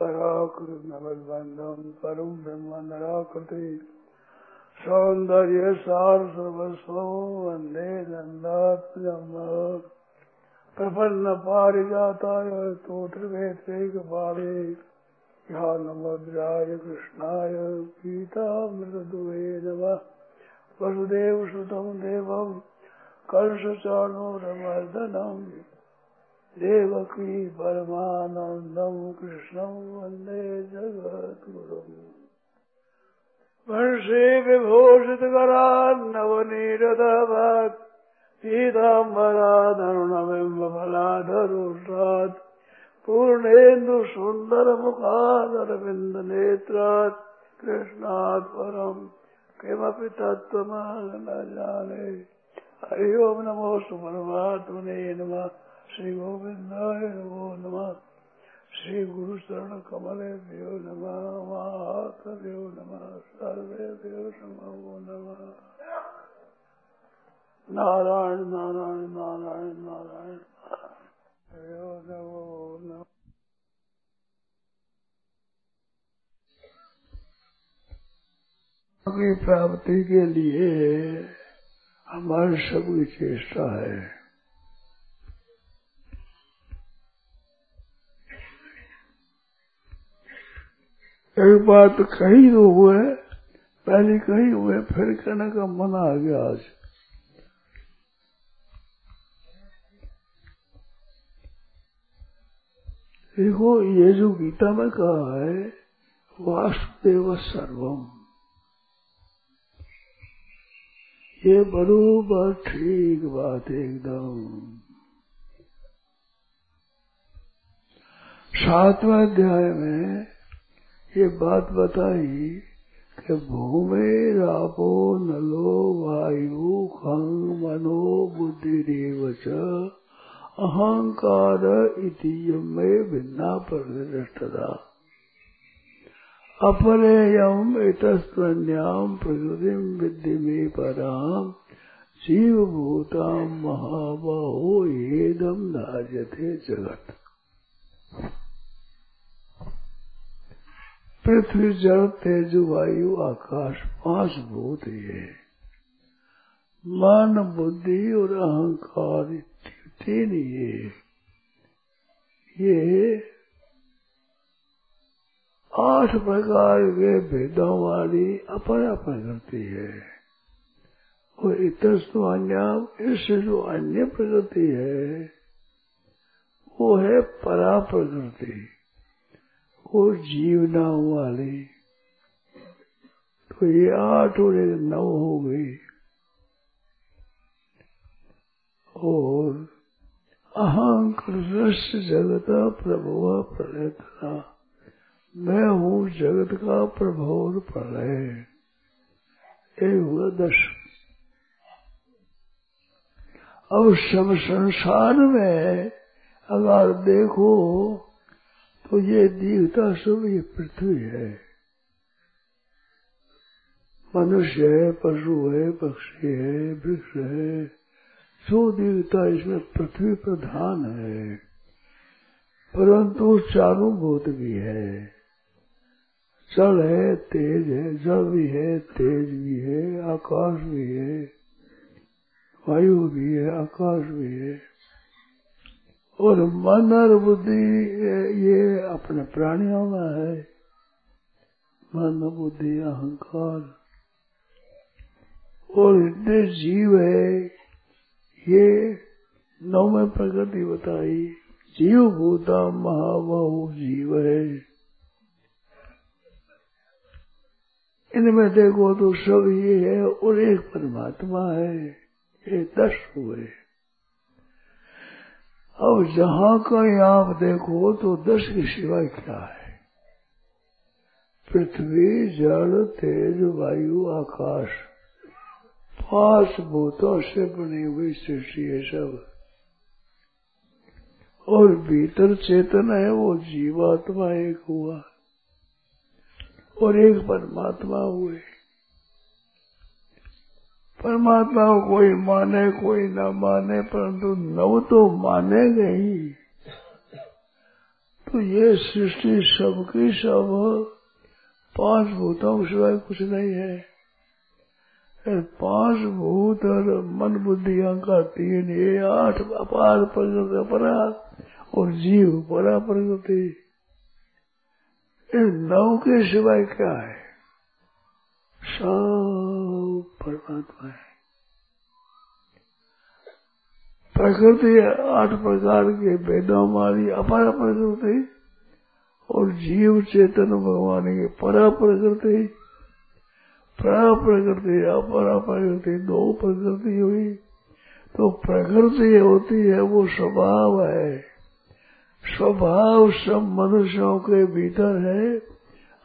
पराकृतबंधम परम ब्रह्म नराकृति। सौंदर्य सार सर्वस्व, वंदे नंदात्म प्रपन्न पारिजाताय तोत्रवेत्रैक पारे ध्यानमुद्राय कृष्णाय गीतामृतदुहे नमः। वसुदेव सुतम देवम कंसचाणूरमर्दनम् देवकी परमानन्दम् कृष्णं वंदे जगद्गुरुम् वर्षे विभूषितकरान्नवनीरदभक् पीताम्बराधरुणबिम्बफलाधरुष्टात् पूर्णेन्दुसुन्दरमुखादरविन्दनेत्रात् कृष्णात् परम् किमपि तत्त्वमहं न जाने हरि ओम नमो सुपरमात्मने नमः। श्री गोविंदाय नमो नमः श्री गुरु शरण कमलेभ्यो नमः महाभ्यो नमः सर्वेभ्यो नमो नम नारायण नारायण नारायण नारायण नमो नमः की प्राप्ति के लिए हमारी सबकी चेष्टा है। एक बात कही तो हुए, पहले कही हुए, फिर कहने का मन आ गया आज। देखो, ये जो गीता में कहा है, वासुदेव सर्वम। ये बरोबर ठीक बात एकदम। सातवें अध्याय में ये बात बताई कि भूमि रापो नलो वायु खंग मनो बुद्धि रेवच अहंकार इति में भिन्ना प्रदृष्टता अपरेयम इतस्वन्याम प्रकृति विद्धि में पराम जीव भूताम महाबाहो एदम नाजते जगत। पृथ्वी, जल, तेज, वायु, आकाश, पाँच भूत ये मन, बुद्धि और अहंकार तीन ये ये आठ प्रकार के भेदों वाली अपन अपन करती है। और इतस्तु अन्याम इससे जो अन्य प्रकृति है, वो है परा प्रकृति वो जीवना वाली तो ये आठ और एक नौ हो गई। और अहंकृत जगत प्रभु प्रयत्न। मैं हूँ जगत का प्रभु और प्रलय हुआ दस। अब सब संसार में अगर देखो तो ये दिखता सब ये पृथ्वी है। मनुष्य है, पशु है, पक्षी है, वृक्ष है, जो दिखता इसमें पृथ्वी प्रधान है। परंतु चारों भूत भी है। जल है, तेज है, जल भी है, तेज भी है, आकाश भी है, वायु भी है, आकाश भी है। और मन और बुद्धि, ये अपने प्राणियों में है। मन, बुद्धि, अहंकार। और इतने जीव है, ये नौवे प्रकृति बताई। जीव भूता महाबाहु जीव है। इनमें देखो तो सब ये है और एक परमात्मा है, ये दस हुए। अब जहाँ कहीं आप देखो तो दस के सिवाय क्या है? पृथ्वी, जल, तेज, वायु, आकाश, पाँच भूतों से बनी हुई सृष्टि है सब। और भीतर चेतन है, वो जीवात्मा एक हुआ और एक परमात्मा हुए। परमात्मा को कोई माने, कोई ना माने, परंतु नव तो माने गई तो ये सृष्टि सबकी सब, पाँच भूतों के सिवाय कुछ नहीं है। पाँच भूत और मन बुद्धि अहंकार तीन, ये आठ अपार प्रकृति अपरा और जीव परा प्रकृति। इन के सिवाय क्या है? सब परमात्मा है। प्रकृति आठ प्रकार के वेदों वाली अपार प्रकृति और जीव चेतन भगवान की। परा प्रकृति परा प्रकृति, अपरा प्रकृति, दो प्रकृति हुई। तो प्रकृति होती है, वो स्वभाव है। स्वभाव सब मनुष्यों के भीतर है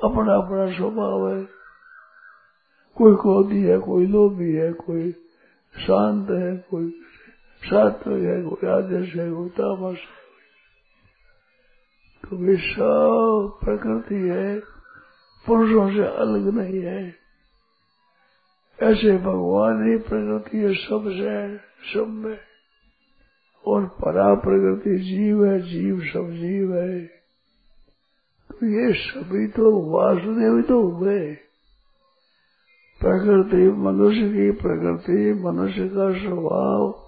अपना अपना स्वभाव है। कोई क्रोधी है, कोई लोभी है, कोई शांत है, कोई सात्विक है, कोई आदर्श है, कोई तामस है। तो वे सब प्रकृति है, पुरुषों से अलग नहीं है। ऐसे भगवान ही प्रकृति है सबसे सब में। और परा प्रकृति जीव है, जीव सब जीव है। तो ये सभी तो वासुदेव तो हुए। प्रकृति मनुष्य की प्रकृति, मनुष्य का स्वभाव,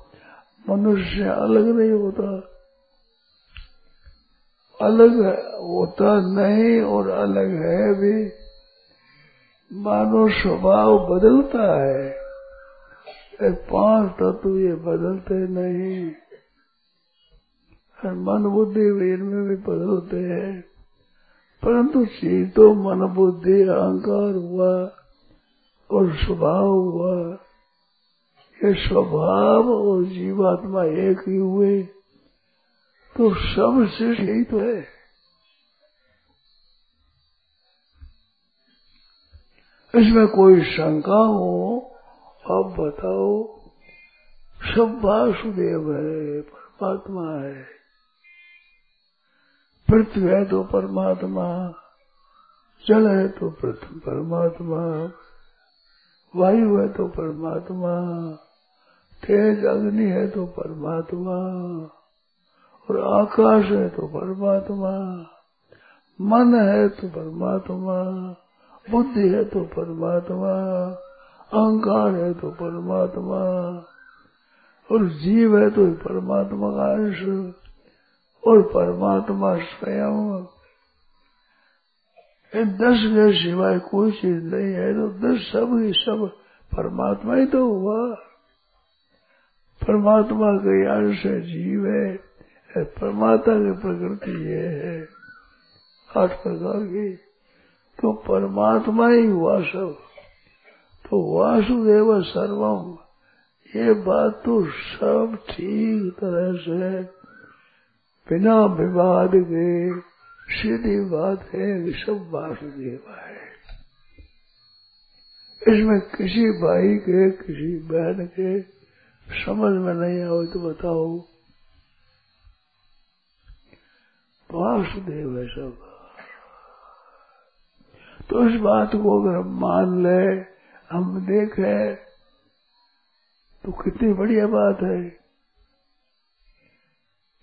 मनुष्य अलग नहीं होता। अलग होता नहीं और अलग है भी। मानव स्वभाव बदलता है। पाँच तत्व ये बदलते नहीं। मन बुद्धि इनमें भी बदलते हैं। परंतु चीज़ तो मन बुद्धि, अहंकार हुआ। और स्वभाव हुआ ये स्वभाव और जीवात्मा एक ही हुए तो सबसे यही तो है। इसमें कोई शंका हो अब बताओ, सब वासुदेव है, परमात्मा है। पृथ्वी है तो परमात्मा, जल है तो पृथ्वी परमात्मा। वायु है तो परमात्मा, तेज अग्नि है तो परमात्मा, और आकाश है तो परमात्मा, मन है तो परमात्मा, बुद्धि है तो परमात्मा, अहंकार है तो परमात्मा, और जीव है तो परमात्मा का अंश, और परमात्मा स्वयं। दस के सिवाय कोई चीज़ नहीं है तो दस सब ही सब परमात्मा ही तो हुआ। परमात्मा के है जीव है परमात्मा की प्रकृति ये है। आठ प्रकार की। तो परमात्मा ही हुआ सब। तो वासुदेव सर्वम। ये बात तो सब ठीक तरह से बिना विवाद के सीधी बात है कि सब वासुदेव है। इसमें किसी भाई के, किसी बहन के समझ में नहीं आओ तो बताओ। वासुदेव है सब। तो इस बात को अगर हम मान ले, हम देखे तो कितनी बढ़िया बात है।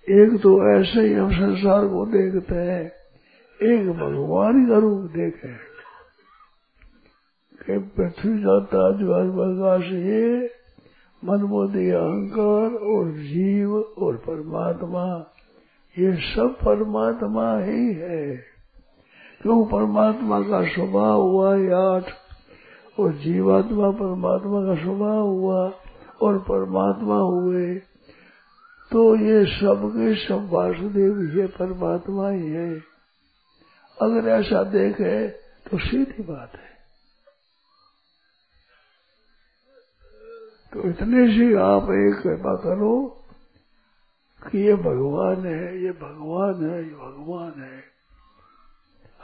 एक तो ऐसे ही हम संसार को देखते हैं एक भगवान का रूप देखे। पृथ्वी जाता जो प्रकाश ये मन बुद्धि अहंकार और जीव और परमात्मा, ये सब परमात्मा ही है। क्यों परमात्मा का स्वभाव हुआ आठ, और जीवात्मा परमात्मा का स्वभाव हुआ और परमात्मा हुए तो ये सबके सब वासुदेव ही परमात्मा ही है। अगर ऐसा देखे तो सीधी बात है। तो इतने से आप एक कृपा करो कि ये भगवान है, ये भगवान है, ये भगवान है।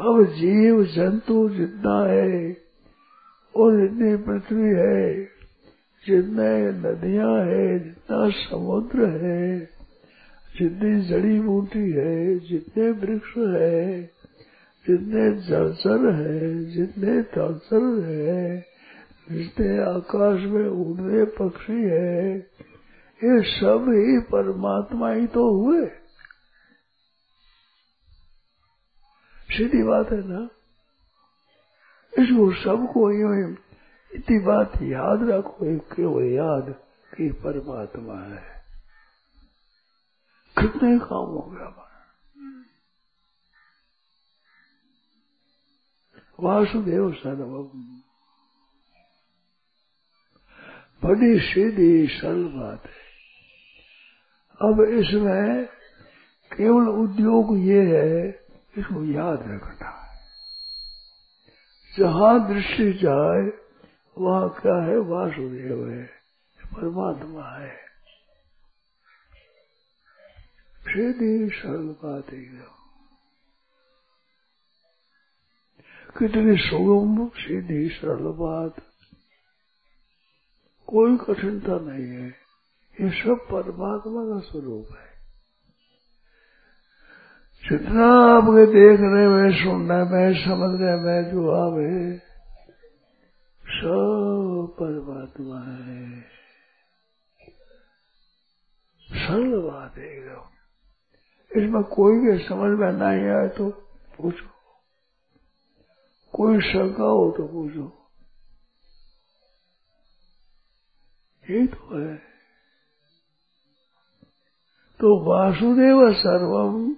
अब जीव जंतु जितना है, और जितनी पृथ्वी है, जितने नदियाँ है, जितना समुद्र है, जितनी जड़ी बूटी है, जितने वृक्ष है जितने जलचर है, जितने तलचर है, जितने आकाश में उड़ने पक्षी है, ये सब ही परमात्मा ही तो हुए। सीधी बात है ना? इसको सबको यूँ इतनी बात याद रखो केवल याद कि परमात्मा है। कितने काम हो गया वासुदेव सर्वम बड़ी सीधी सरल बात है। अब इसमें केवल उद्योग ये है, इसको याद रखना है। जहाँ दृष्टि जाए, वहाँ क्या है? वासुदेव है, परमात्मा है। सीधी सरल बात एकदम कितनी सुगम सीधी सरल बात कोई कठिनता नहीं है। ये सब परमात्मा का स्वरूप है। जितना आपके देखने में, सुनने में, समझने में जो आवे, सब परमात्मा है। सरल बात है इसमें कोई भी समझ में नहीं आए तो पूछो। कोई शंका हो तो पूछो। ये तो है। तो वासुदेव सर्वम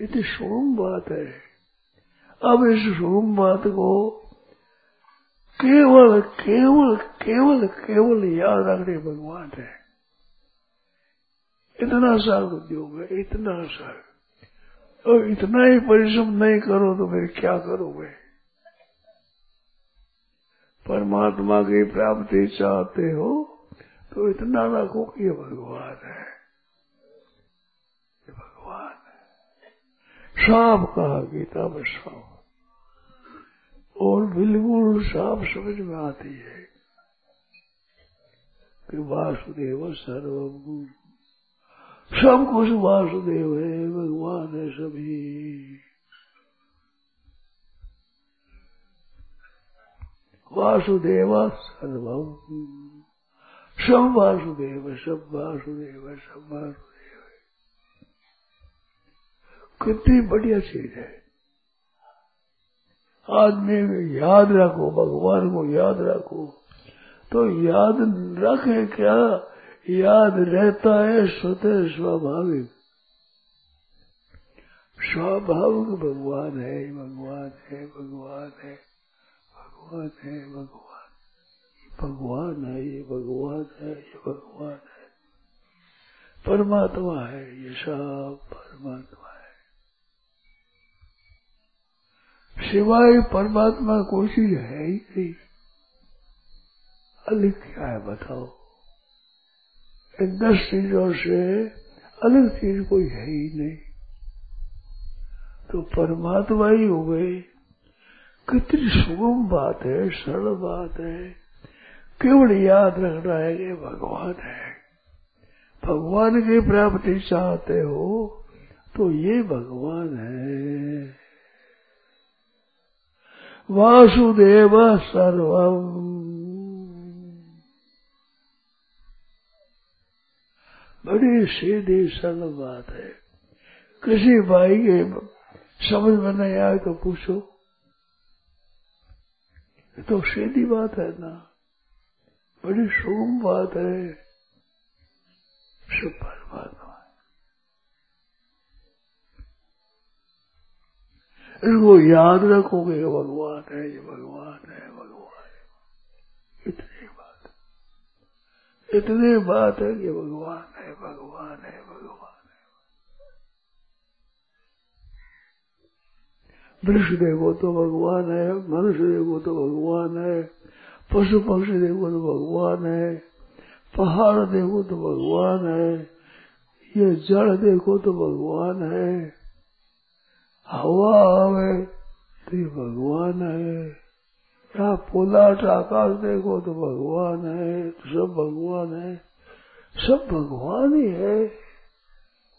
इतनी शुभम बात है। अब इस शुभम बात को केवल केवल केवल केवल याद रखने भगवान है। इतना सा उद्योग है, इतना सा और इतना ही परिश्रम नहीं करो तो फिर क्या करोगे? परमात्मा की प्राप्ति चाहते हो तो इतना रखो कि ये भगवान है। ये भगवान है। साफ़ कहा गीता में साफ़ और बिल्कुल साफ़ समझ में आती है कि वासुदेव सर्वम सब कुछ वासुदेव है, भगवान है सभी। वासुदेव सर्वम सब वासुदेव सब वासुदेव सब वासुदेव। कितनी बढ़िया चीज़ है। आदमी याद रखो, भगवान को याद रखो। तो याद रखे क्या? याद रहता है स्वतः स्वाभाविक। स्वाभाविक भगवान है भगवान है भगवान है। भगवान है, भगवान। भगवान है, ये भगवान है, ये भगवान है। परमात्मा है, ये सब परमात्मा है। सिवाय परमात्मा कोई चीज़ है ही नहीं। अलग क्या है बताओ? इन दस चीज़ों से अलग चीज़ कोई है ही नहीं। तो परमात्मा ही हो गए। कितनी सुगम बात है, सरल बात है। केवल याद रखना है कि भगवान है। भगवान की प्राप्ति चाहते हो तो ये भगवान है। वासुदेव सर्वम। बड़ी सीधी, सरल बात है। किसी भाई के समझ में नहीं आए तो पूछो। तो सीधी बात है ना। बड़ी शुभ बात है। सब परमात्मा इसको याद रखोगे भगवान है, ये भगवान है भगवान है। इतनी बात। इतनी बात है कि भगवान है भगवान है भगवान वृक्ष देखो तो भगवान है, मनुष्य देखो तो भगवान है, पशु पक्षी देखो तो भगवान है, पहाड़ देखो तो भगवान है, ये जड़ देखो तो भगवान है, हवा आवे तो ये भगवान है यहाँ पोलाट आकाश देखो तो भगवान है तो सब भगवान है, सब भगवान ही है,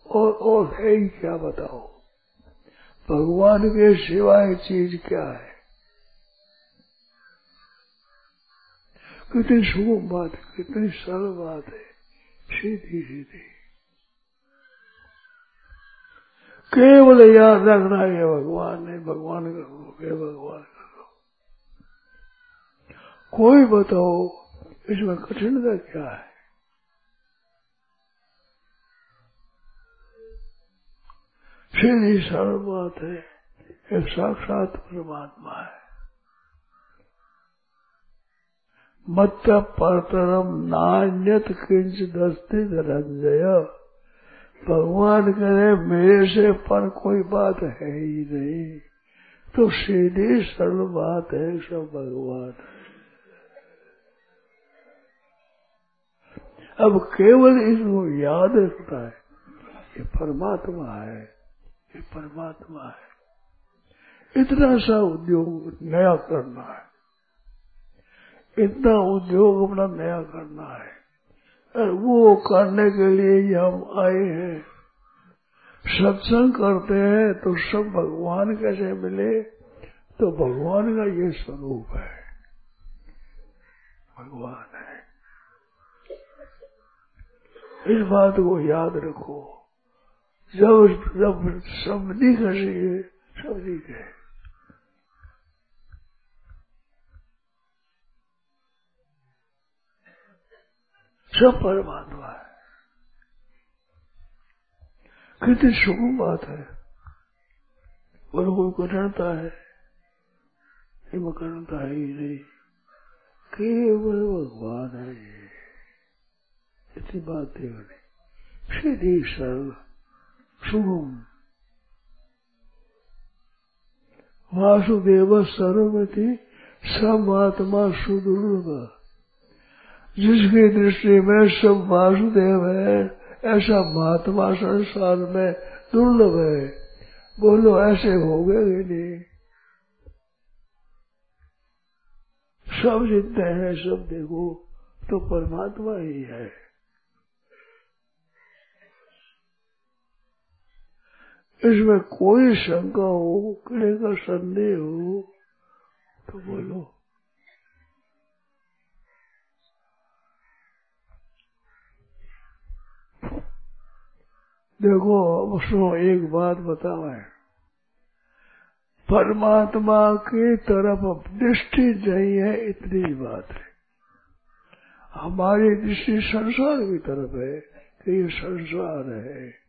और और है ही क्या बताओ? भगवान के सिवाय चीज़ क्या है? कितनी शुभ बात है कितनी सरल बात है। सीधी सीधी। केवल याद रखना है, भगवान ने, भगवान का रूप है, भगवान का रूप। कोई बताओ, इसमें कठिनता क्या है? सीधी सरल बात है एक साक्षात परमात्मा है। मत परतरम नान्यत किंच दस्ती धनंजय भगवान करे मेरे से पर कोई बात है ही नहीं। तो सीधी सरल बात है सब भगवान है। अब केवल इसको याद रखता है ये परमात्मा है। ये परमात्मा है। इतना सा उद्योग नया करना है। इतना उद्योग अपना नया करना है। और वो करने के लिए ही हम आए हैं। सत्संग करते हैं तो सब भगवान कैसे मिले तो भगवान का ये स्वरूप है। भगवान है। इस बात को याद रखो। जब जब दिख रही है दिख। है सब परमात्मा है। कितनी सुगम बात है। और कोई कठिनता है। कठिनता है ही नहीं। केवल भगवान है। इतनी बात है। सीधी सरल सुगम वासुदेव सर्वमति समात्मा सुदुर्ग। जिसकी दृष्टि में सब वासुदेव है, ऐसा महात्मा संसार में दुर्लभ है। बोलो, ऐसे हो गए नहीं? सब जितने हैं, सब देखो तो परमात्मा ही है। इसमें कोई शंका हो, किसी का संदेह हो तो बोलो। देखो अब सुनो एक बात बताओ है परमात्मा की तरफ़ दृष्टि है, इतनी बात है। हमारी दृष्टि संसार की तरफ़ है कि ये संसार है।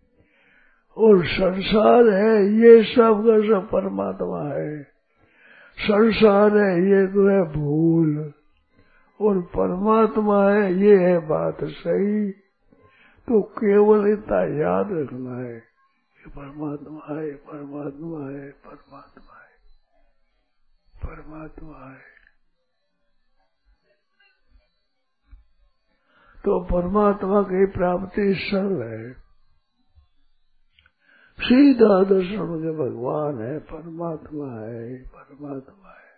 और संसार है, ये सब का सब परमात्मा है। संसार है, ये तो है भूल। और परमात्मा है, ये है बात सही। तो केवल इतना याद रखना है कि परमात्मा है परमात्मा है परमात्मा है परमात्मा है। तो परमात्मा की प्राप्ति सरल है। सीधा दर्शन मुझे भगवान है, परमात्मा है परमात्मा है,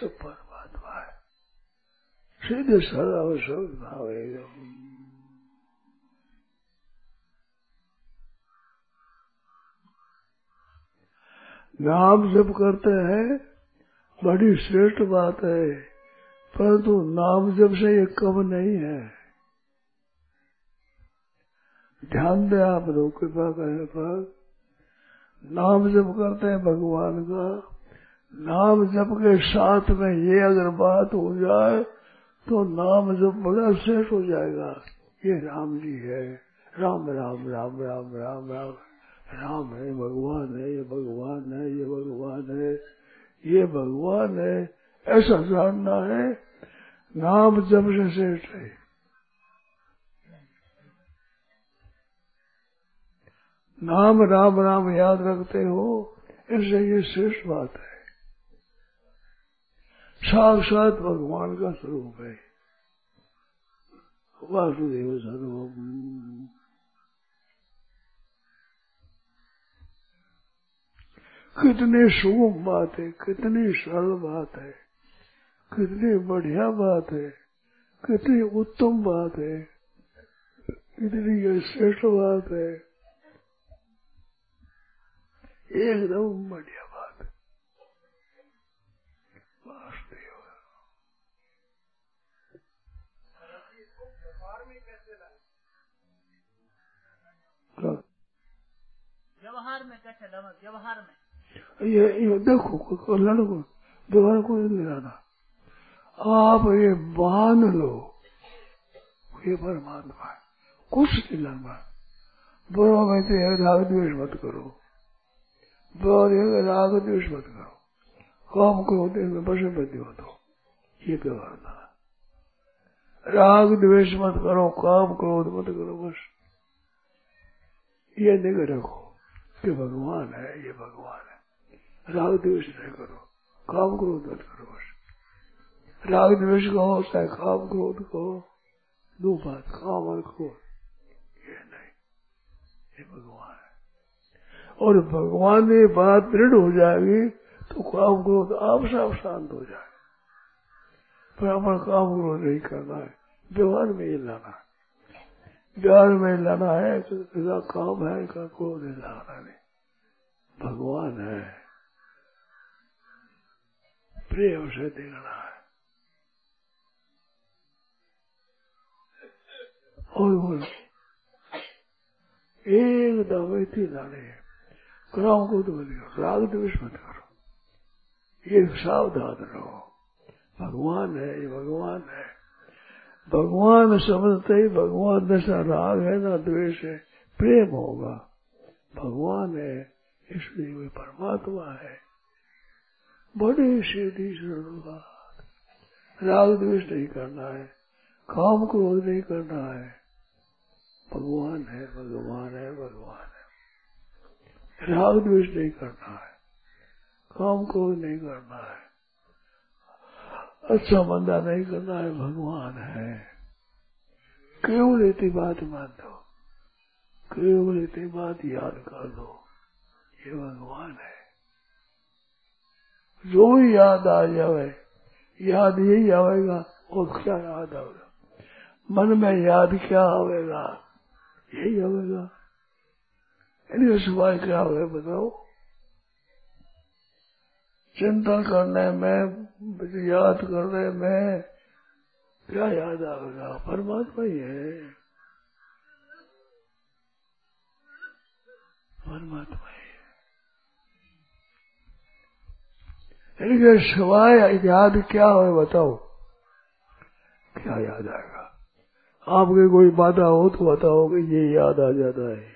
सब परमात्मा है। सीधे सरल अवसर भाव। नाम जब करते हैं, बड़ी श्रेष्ठ बात है, परंतु नाम जब से ये कम नहीं है। ध्यान दें आप लोग, कृपा करने पर। नाम जप करते हैं भगवान का। नाम जप के साथ में ये अगर बात हो जाए तो नाम जब बड़ा श्रेष्ठ हो जाएगा। ये राम जी है। राम राम राम राम राम राम। राम है, भगवान है, ये भगवान है, ये भगवान है, ये भगवान है। ऐसा जानना है, नाम जब से श्रेष्ठ है। नाम राम राम याद रखते हो इससे ये श्रेष्ठ बात है। साक्षात भगवान का स्वरूप है। वासुदेव स्वरूप कितनी सुगम बात है, कितनी सरल बात है, कितनी बढ़िया बात है, कितनी उत्तम बात है, कितनी श्रेष्ठ बात है। एकदम बढ़िया बात वासुदेव व्यवहार में कैसे व्यवहार में। ये ये देखो लड़को व्यवहार को नहीं लाना आप ये मान लो ये परमात्मा है। कुछ नहीं लाना बुरा में तो द्वेष मत करो। बुरा राग द्वेष मत करो। काम करो दिन में बसे हो तो। ये व्यवहार था राग द्वेष मत करो, काम क्रोध मत करो बस ये निग रखो कि भगवान है, ये भगवान है। राग द्वेष नहीं करो, काम क्रोध मत करो बस राग द्वेष कहो चाहे काम क्रोध कहो। दो बात, काम और क्रोध ये नहीं, ये भगवान और भगवान ये बात दृढ़ हो जाएगी तो काम क्रोध आप सब शांत हो जाए। पर काम क्रोध नहीं करना है। व्यवहार में ही लाना है। व्यवहार में लाना है तो इसका काम है इसका क्रोध लाना नहीं। भगवान है। प्रेम से देखना है। और बोलो एकदम इतनी लाने क्राम को तो राग द्वेष मत करो। ये सावधान रहो। भगवान है, ये भगवान है। भगवान समझते ही भगवान जैसा राग है, ना द्वेष है, प्रेम होगा। भगवान है, इसलिए वे परमात्मा है। बड़े सीधी बात, राग द्वेष नहीं करना है, काम क्रोध नहीं करना है। भगवान है भगवान है भगवान है। राग द्वेष नहीं करना है। काम को नहीं करना है। अच्छा मंदा नहीं करना है, भगवान है। केवल इतनी बात मान दो केवल इतनी बात याद कर लो? ये भगवान है। जो भी याद आ जाए याद यही आवेगा, और क्या याद आवेगा? मन में याद क्या आवेगा? यही आवेगा। इनके सिवाय क्या होगा बताओ? चिंता करने में, याद करने में, क्या याद आएगा परमात्मा ही है। परमात्मा ही है। इनके सिवाय याद क्या हो बताओ? क्या याद आएगा? आपके कोई बाधा हो तो बताओ कि ये याद आ जाता है।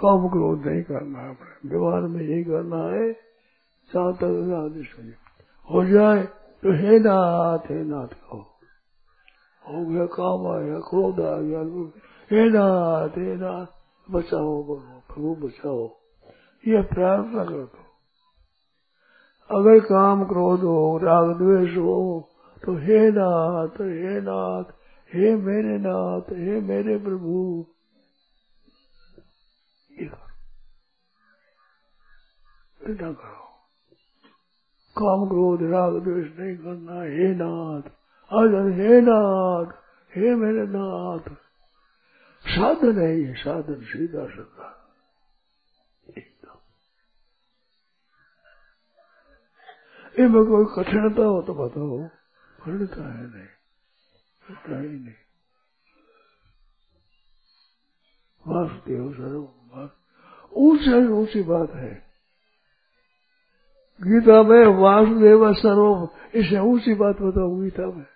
काम क्रोध नहीं करना है अपने। व्यवहार में यही करना है तक आदेश हो जाए तो हे नाथ हे नाथ कहो हो गया काम, आ गया क्रोध, आ गया हे नाथ हे नाथ, बचाओ बोलो प्रभु, बचाओ। ये प्रार्थना कर दो अगर काम क्रोध हो, राग द्वेष हो तो हे नाथ हे नाथ, हे मेरे नाथ, हे मेरे प्रभु। ये करो ना करो काम क्रोध राग द्वेष नहीं करना हे नाथ आज हे नाथ हे मेरे नाथ साधन है ये साधन सीधा सदा इनमें कोई कठिनता हो तो बताओ कठिनता है नहीं कठिनता ही नहीं। वासुदेव सर्व ऊँचे ऊँची बात है। गीता में वासुदेव सर्व इसे ऊँची बात बताओ गीता में।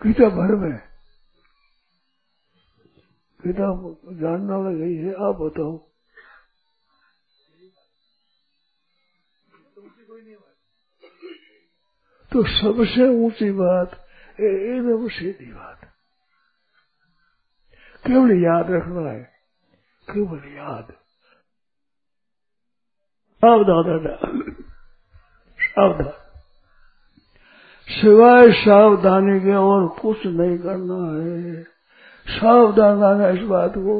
गीता भर में। गीता जानना वाला यही है, आप बताओ। तो सबसे ऊँची बात एकदम सीधी बात। केवल याद रखना है केवल याद सावधान रहना सावधान सिवाय सावधानी के और कुछ नहीं करना है सावधान रहना इस बात को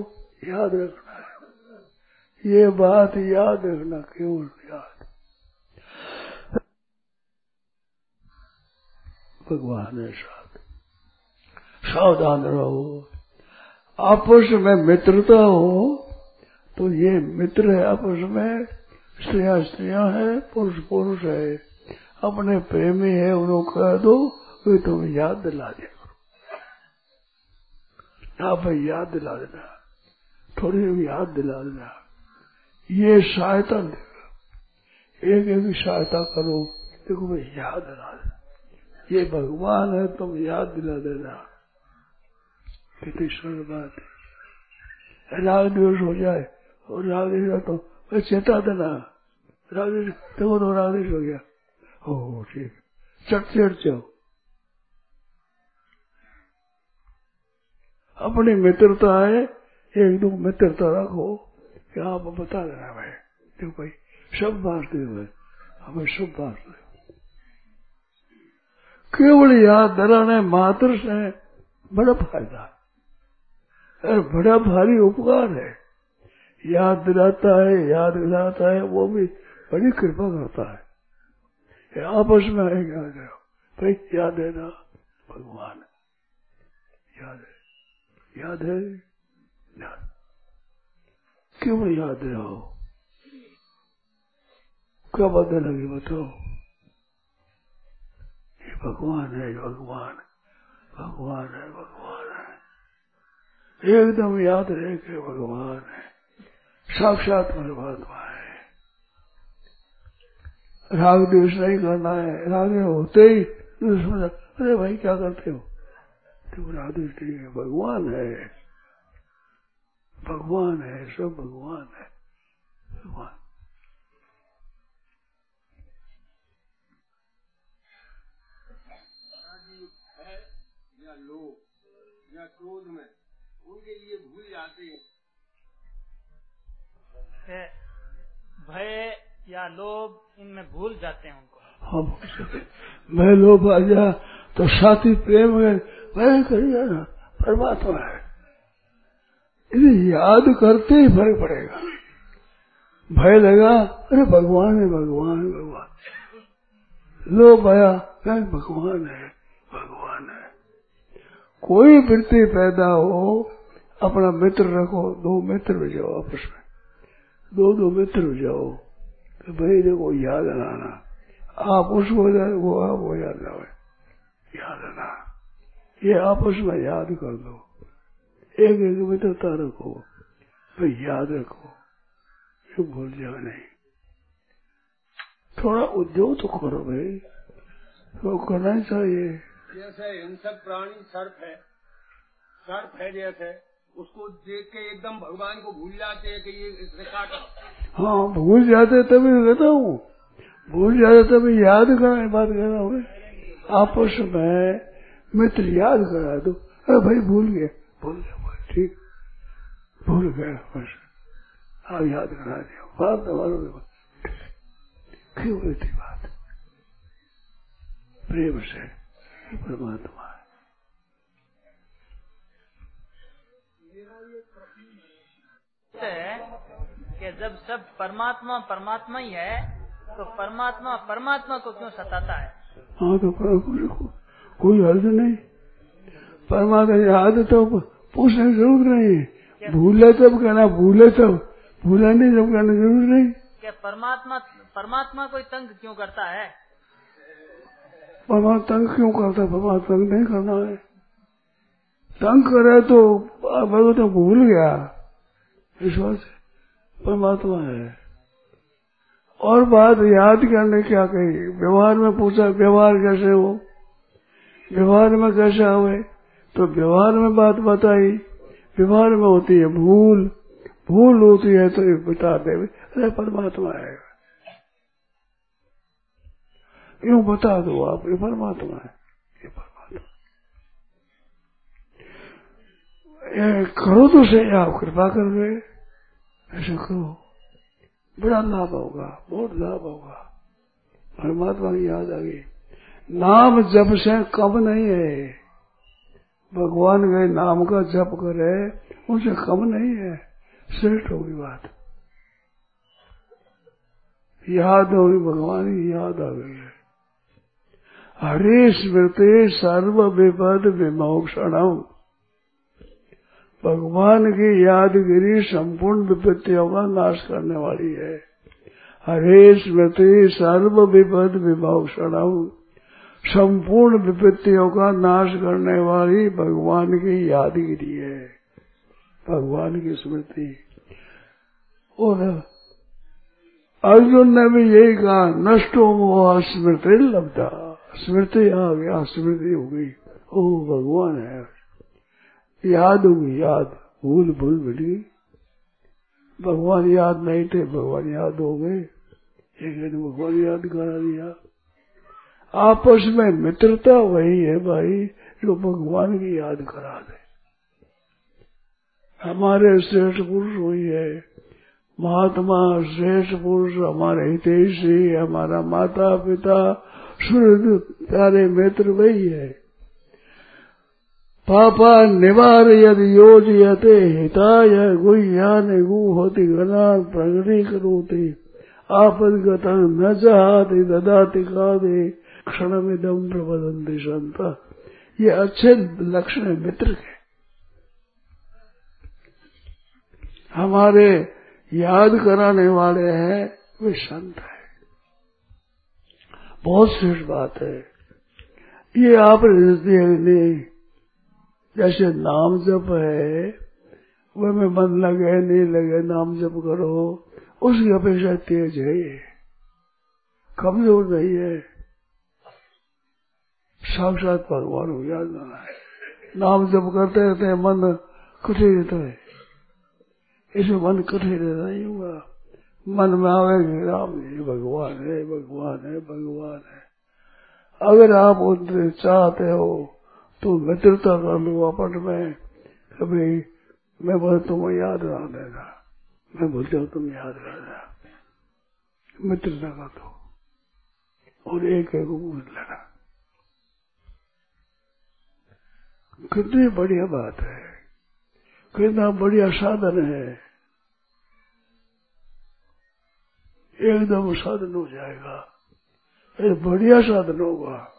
याद रखना है ये बात याद रखना केवल याद भगवान है साथ सावधान रहो आपस में मित्रता हो तो ये मित्र है आपस में स्त्रियाँ स्त्रियाँ है पुरुष पुरुष है। अपने प्रेमी है उनको कह दो वे तुम्हें याद दिला दिया करो। आप याद दिला देना। थोड़ी याद दिला देना। ये सहायता देगा एक एक सहायता करो। देखो भाई, याद दिला देना। ये भगवान है, तुम याद दिला देना। कितनी सरल बात है राग द्वेष हो जाए और राग तो मैं चेता देना राग देखो तो राग हो गया हो ठीक चट चट जाओ अपनी मित्रता है एक दो मित्रता रखो कि आप बता देना भाई देखो भाई सब बांटते हुए हमें सब बांट केवल याद दराने मात्र से बड़ा फ़ायदा और बड़ा भारी उपकार है। याद दिलाता है, याद दिलाता है, वो भी बड़ी कृपा करता है। आपस में क्या भाई याद है ना भगवान, याद है याद है? याद। क्यों याद रहो क्या बात लगी बताओ? ये भगवान है, भगवान भगवान है, भगवान। एकदम याद रहे कि भगवान। है साक्षात परमात्मा है राग द्वेष नहीं करना है। राग होते ही अरे भाई, क्या करते हो? तो राग द्वेष नहीं है भगवान है। भगवान है, सब भगवान है। भगवान। लोभ या क्रोध में? उनके लिए भूल जाते हैं। भय या लोभ इनमें भूल जाते हैं उनको। हाँ मैं लोभ आ जा तो साथी प्रेम है वह करिए ना परमात्मा है। इसे याद करते ही फ़र्क पड़ेगा। भय लगा अरे भगवान है भगवान भगवान। लोभ आया भगवान है। कोई वृत्ति पैदा हो, अपना मित्र रखो, दो मित्र हो जाओ आपस में। दो दो मित्र हो जाओ तो भाई देखो, याद लाना आप उसको वो आप वो याद लाओ याद लाना ये आपस में याद कर दो। एक एक मित्रता रखो। भाई याद रखो। ये भूल जाओ नहीं। थोड़ा उद्योग तो करो भाई। तो करना चाहिए। जैसे हिंसक प्राणी सर्प है सर्प है जैसे, उसको देख के एकदम भगवान को भूल जाते हैं कि ये इसने हाँ भूल जाते तभी कहता हूँ। भूल जाते तभी याद करा बात कर रहा हूँ। आपस में मित्र याद करा दो अरे भाई भूल गए। भूल गए ठीक। भूल बस। आप याद करा दिया। बात तो क्यों थी बात? प्रेम से। परमात्मा है। कि जब सब परमात्मा परमात्मा ही है तो परमात्मा परमात्मा को क्यों सताता है? हाँ तो को, कोई अर्थ नहीं। परमात्मा याद तो पूछने की ज़रूरत नहीं है। भूले तब कहना भूले तब भूला नहीं जब कहना ज़रूर नहीं। क्या परमात्मा परमात्मा कोई तंग क्यों करता है? परमात्मा तंग क्यों करता भगवान तंग नहीं करना है। तंग करे तो भगवत तो भूल गया। विश्वास परमात्मा है। और बात याद करने क्या कही? व्यवहार में पूछा, व्यवहार कैसे हो? व्यवहार में कैसे हुए तो व्यवहार में बात बताई। व्यवहार में होती है भूल। भूल होती है तो बता दे। अरे परमात्मा है। यूँ बता दो आप, ये परमात्मा है। ये परमात्मा। करो तो सही, आप कृपा कर गए ऐसा करो। बड़ा लाभ होगा, बहुत लाभ होगा। परमात्मा की याद आ गई। नाम जप से कम नहीं है। भगवान के नाम का जप करे, उनसे कम नहीं है। श्रेष्ठ होगी बात। याद होगी, भगवान की याद आ गई। हरे स्मृति सर्व विपद विमोक्षणम भगवान की यादगिरी संपूर्ण विपत्तियों का नाश करने वाली है। हरे स्मृति सर्व विपद विभूषणम संपूर्ण विपत्तियों का नाश करने वाली भगवान की यादगिरी है। भगवान की स्मृति। और अर्जुन ने भी यही कहा नष्टो मोह स्मृति लगता स्मृति आ गया, स्मृति हो गई। ओ भगवान है। याद होगी याद। भूल भूल मिल गई। भगवान याद नहीं थे, भगवान याद हो गए। एक दिन भगवान याद करा दिया। आपस में मित्रता वही है भाई, जो भगवान की याद करा दे। हमारे श्रेष्ठ पुरुष वही है। महात्मा, श्रेष्ठ पुरुष, हमारे हितेशी हमारा माता पिता सूर्य प्यारे मित्र वही है। पापा निवार यद योजयते हिताय गुह्यान गुहति गना प्रगति करोते। आपदगत न चाहते ददाति कादे क्षण में दम प्रबदन संत ये अच्छे लक्षण मित्र के। हमारे याद कराने वाले हैं, वे संत है। बहुत श्रेष्ठ बात है। ये आप नहीं? जैसे नाम जप है, वह में मन लगे, नहीं लगे, नाम जप करो, उसकी अपेक्षा तेज है ये। कमज़ोर नहीं है। साक्षात भगवान हो याद ना है नाम जप करते रहते हैं, मन कठिन रहता है। इसमें मन कठिन रहता नहीं हुआ मन में आवे राम जी, भगवान है भगवान है भगवान है। अगर आप उनसे चाहते हो तो मित्रता कर लो अपन में। कभी मैं बोल, तुम्हें याद रहा देना मैं भूल जाऊ तुम याद रहना मित्रता का दो और एक एक पूछ लेना। कितनी बढ़िया बात है। कितना बढ़िया साधन है। एकदम साधन हो जाएगा। ये बढ़िया साधन होगा।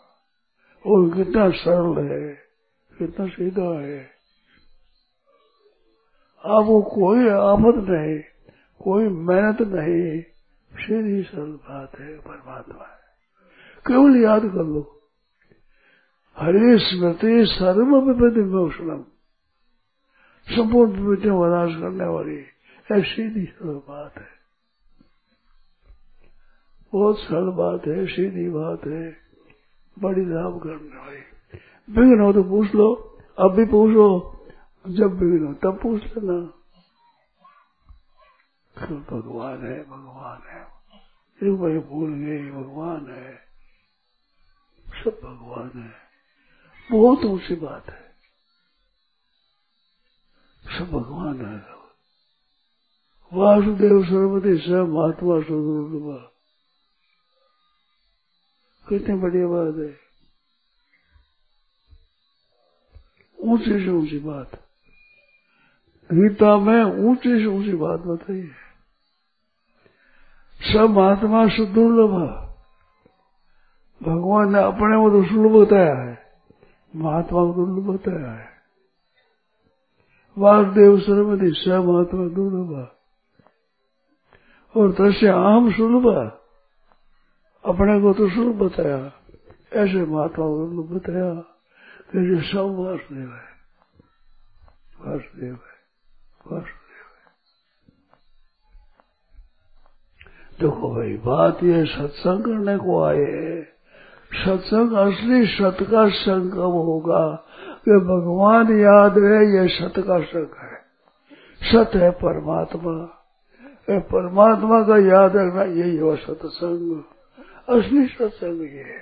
और कितना सरल है, कितना सीधा है। आपको कोई आफत नहीं, कोई मेहनत नहीं, सीधी सरल बात है, परमात्मा है। केवल याद कर लो, हरे स्मृति सर्व विपत्ति मोक्षणम संपूर्ण विपत्ति विनाश करने वाली, ऐसी सरल बात है। बहुत सरल बात है, सीधी बात है। बड़ी लाभ करने वाली विघ्न हो तो पूछ लो, अब भी पूछो, जब विघ्न हो तब पूछ लेना। भगवान है भगवान है। एक भाई भूल गए भगवान है। सब भगवान है। बहुत ऊँची बात है। सब भगवान है। वासुदेव सर्वति सब महात्मा सुदुर्लभा कितनी बढ़िया बात है। ऊँची से ऊँची बात। गीता में ऊँची से ऊँची बात बताई है। सब महात्मा सुदुर्लभ भगवान ने अपने को तो सुलभ बताया है। महात्मा को दुर्लभ बताया है। वासुदेव सर्वधि स महात्मा दुर्लभ और तस्य आम सुलभ अपने को तो शुरू बताया। ऐसे महात्मा को दुर्लभ बताया कि जो सब वासुदेव है। वासुदेव है। वासुदेव है। देखो भाई, बात ये सत्संग करने को आए। सत्संग, असली सत का संग कब होगा कि भगवान याद रहे ये सत का संग है। सत है परमात्मा। परमात्मा का याद रखना यही हो सत्संग। असली सत्संग ये है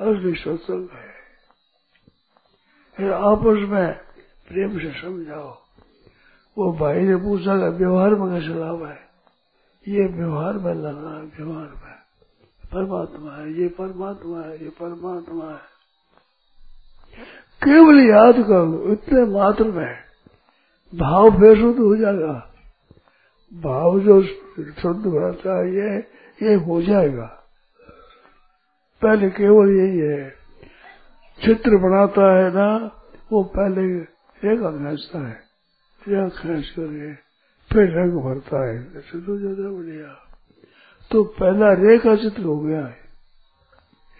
असली सत्संग है फिर आपस में प्रेम से समझाओ वो भाई ने पूछा कि व्यवहार में कैसे लाभ है ये व्यवहार में लगा व्यवहार में परमात्मा है ये परमात्मा है ये परमात्मा है केवल याद करो इतने मात्र में भाव तो हो जाएगा भाव जो शुद्ध होना चाहिए ये हो जाएगा। पहले केवल यही है। चित्र बनाता है ना, वो पहले रेखा खींचता है रेखा खींच करके फिर रंग भरता है। तो ज़्यादा बढ़िया। तो पहला रेखा चित्र हो गया है।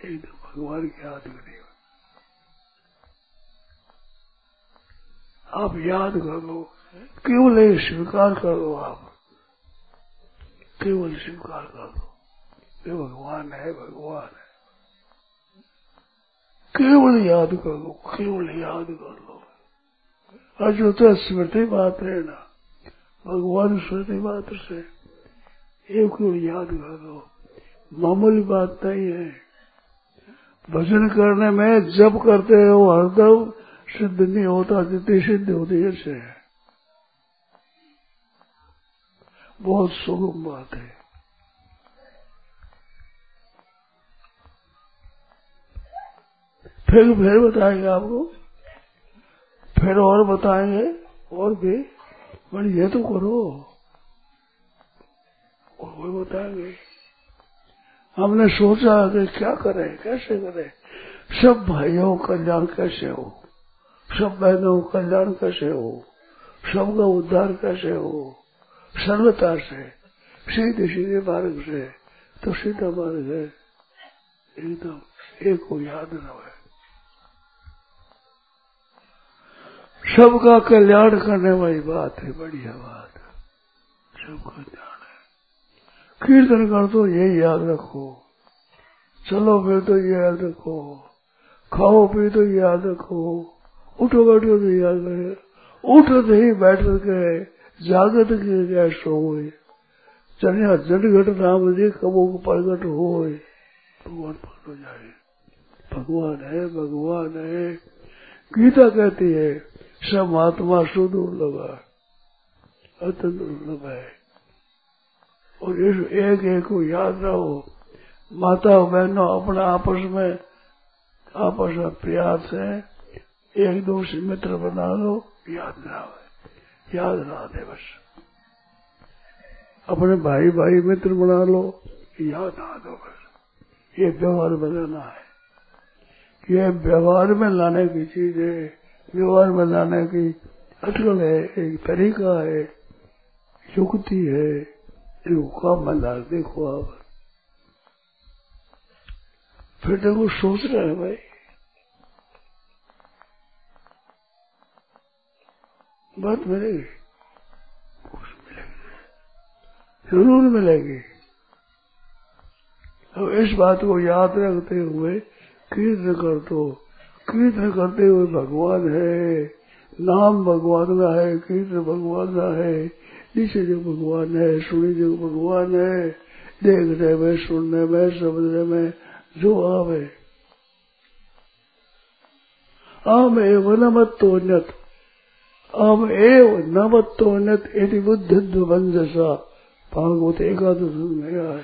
एकदम भगवान की याद करेगा आप याद कर लो, केवल एक स्वीकार कर लो आप। केवल स्वीकार कर लो। ये भगवान है भगवान है केवल याद कर लो केवल याद कर लो आज तो स्मृति मात्र है ना भगवान स्मृति मात्र से एक केवल याद कर लो मामूली बात नहीं है भजन करने में जब करते हो हरदम सिद्ध नहीं होता जितनी सिद्ध होती है बहुत सुगम बात है फिर फिर बताएँगे आपको। फिर और बताएँगे, और भी। पर ये तो करो। और बताएँगे। हमने सोचा कि क्या करें, कैसे करें? सब भाइयों कल्याण कैसे हो? सब बहनों कल्याण कैसे हो? सबका उद्धार कैसे हो? सरलता से। सीधे सीधे मार्ग से। तो सीधा मार्ग है। एकदम, एक को याद न सबका कल्याण करने वाली बात है बढ़िया बात। सबका ध्यान है। कीर्तन कर तो यही याद रखो। चलो फिर तो ये याद रखो। खाओ पी तो याद रखो। उठो बैठो तो याद रखे। उठो तो ही बैठ के जागत के क्या सो चलिया जन घट नाम जी कबो को प्रगट हो भगवान प्रकट हो जाए। भगवान है भगवान है। गीता कहती है सब आत्मा शुद्ध दुर्लभ है, अत्यंत दुर्लभ है। और इस एक एक को याद रहो, माता बहनों अपना आपस में आपस में प्रयास है एक दो से मित्र बना लो, याद ना हो याद ना दे बस। अपने भाई भाई मित्र बना लो, याद ना दो बस। ये व्यवहार बनाना है। ये व्यवहार में लाने की चीज़ है। व्यवहार लाने की अटल है, एक तरीका है, युक्ति है काम में डाल देखो आप। फिर देखो सोच रहे हैं भाई। बात मिलेगी। ज़रूर मिलेगी। अब इस बात को याद रखते हुए कीर्तन कर दो कीर्तन करते हुए भगवान है, नाम भगवान का है कीर्तन भगवान का है नीचे जो भगवान है, सुनी जो भगवान है, देखने में, सुनने में, समझने में, जो आवे। आम एवं नमत्तोन्नत आम एव नमत्तोन्नत यदि बुद्धिध्वंसा भागवत एकादश में है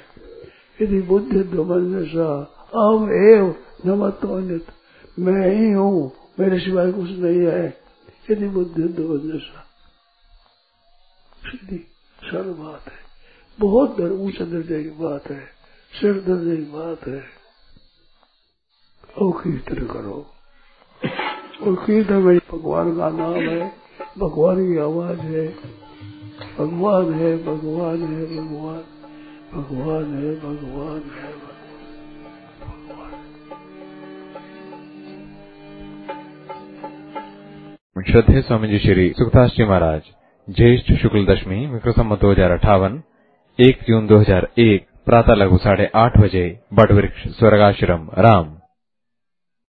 यदि बुद्धिध्वंसा आम एव नमत्तोन्नत मैं ही हूँ, मेरे सिवाय कुछ नहीं है। यदि बुद्धिध्वंसा सीधी सरल बात है। बहुत ऊँचे दर्जे की बात है। सिर दर्जे की बात है। और कीर्तन करो। और कीर्तन में भगवान का नाम है, भगवान की आवाज़ है। भगवान है भगवान है, भगवान। भगवान है भगवान है श्रद्धे स्वामी जी श्री सुखदास जी महाराज, ज्येष्ठ शुक्ल दशमी विक्रम दो हज़ार अठावन, एक जून 2001 प्रातः लघु साढ़े आठ बजे, बटवृक्ष, स्वर्गाश्रम, राम।